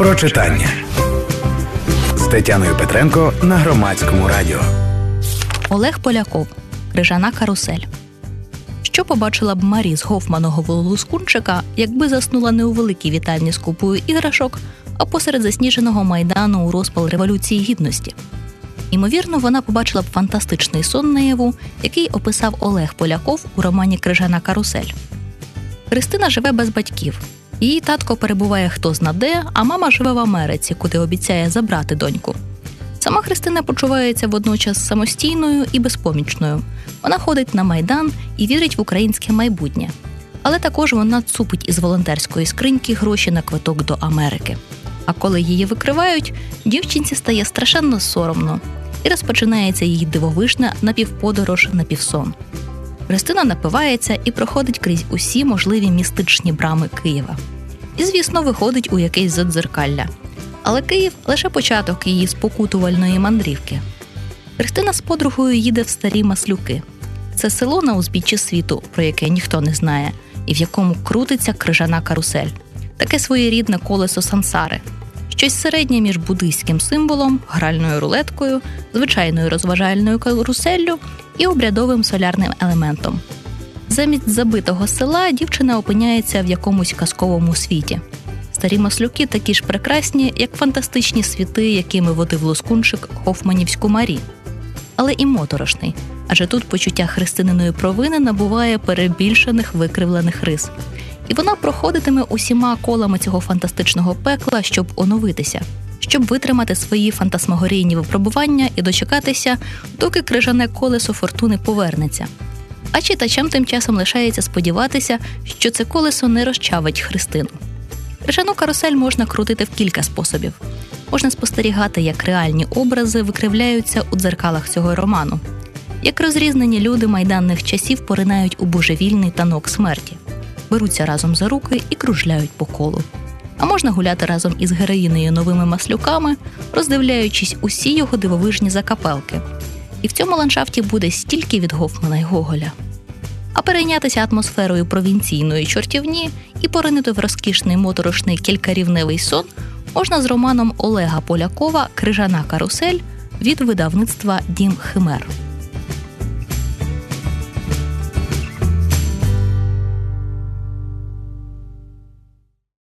про читання з Тетяною Петренко на громадському радіо. Олег Поляков Крижана карусель. Що побачила б Марі з Гофманового лускунчика, якби заснула не у великій вітальні з купою іграшок, а посеред засніженого майдану у розпал Революції Гідності? Ймовірно, вона побачила б фантастичний сон наяву, який описав Олег Поляков у романі Крижана Карусель. Христина живе без батьків. Її татко перебуває хто зна де, а мама живе в Америці, куди обіцяє забрати доньку. Сама Христина почувається водночас самостійною і безпомічною. Вона ходить на майдан і вірить в українське майбутнє. Але також вона цупить із волонтерської скриньки гроші на квиток до Америки. А коли її викривають, дівчинці стає страшенно соромно і розпочинається її дивовижна напівподорож на півсон. Христина напивається і проходить крізь усі можливі містичні брами Києва. І, звісно, виходить у якесь задзеркалля. Але Київ лише початок її спокутувальної мандрівки. Христина з подругою їде в старі маслюки. Це село на узбіччі світу, про яке ніхто не знає, і в якому крутиться крижана карусель, таке своєрідне колесо сансари, щось середнє між буддийським символом, гральною рулеткою, звичайною розважальною каруселлю і обрядовим солярним елементом. Замість забитого села дівчина опиняється в якомусь казковому світі. Старі маслюки такі ж прекрасні, як фантастичні світи, якими водив лоскунчик Хофманівську Марі. Але і моторошний, адже тут почуття христининої провини набуває перебільшених викривлених рис. І вона проходитиме усіма колами цього фантастичного пекла, щоб оновитися, щоб витримати свої фантасмагорійні випробування і дочекатися, доки крижане колесо фортуни повернеться. А читачам тим часом лишається сподіватися, що це колесо не розчавить Христину. Крижану карусель можна крутити в кілька способів. Можна спостерігати, як реальні образи викривляються у дзеркалах цього роману, як розрізнені люди майданних часів поринають у божевільний танок смерті, беруться разом за руки і кружляють по колу. А можна гуляти разом із героїнею новими маслюками, роздивляючись усі його дивовижні закапелки. І в цьому ландшафті буде стільки від Гофмана й Гоголя. А перейнятися атмосферою провінційної чортівні і поринити в розкішний моторошний кількарівневий сон можна з романом Олега Полякова Крижана карусель від видавництва Дім Химер.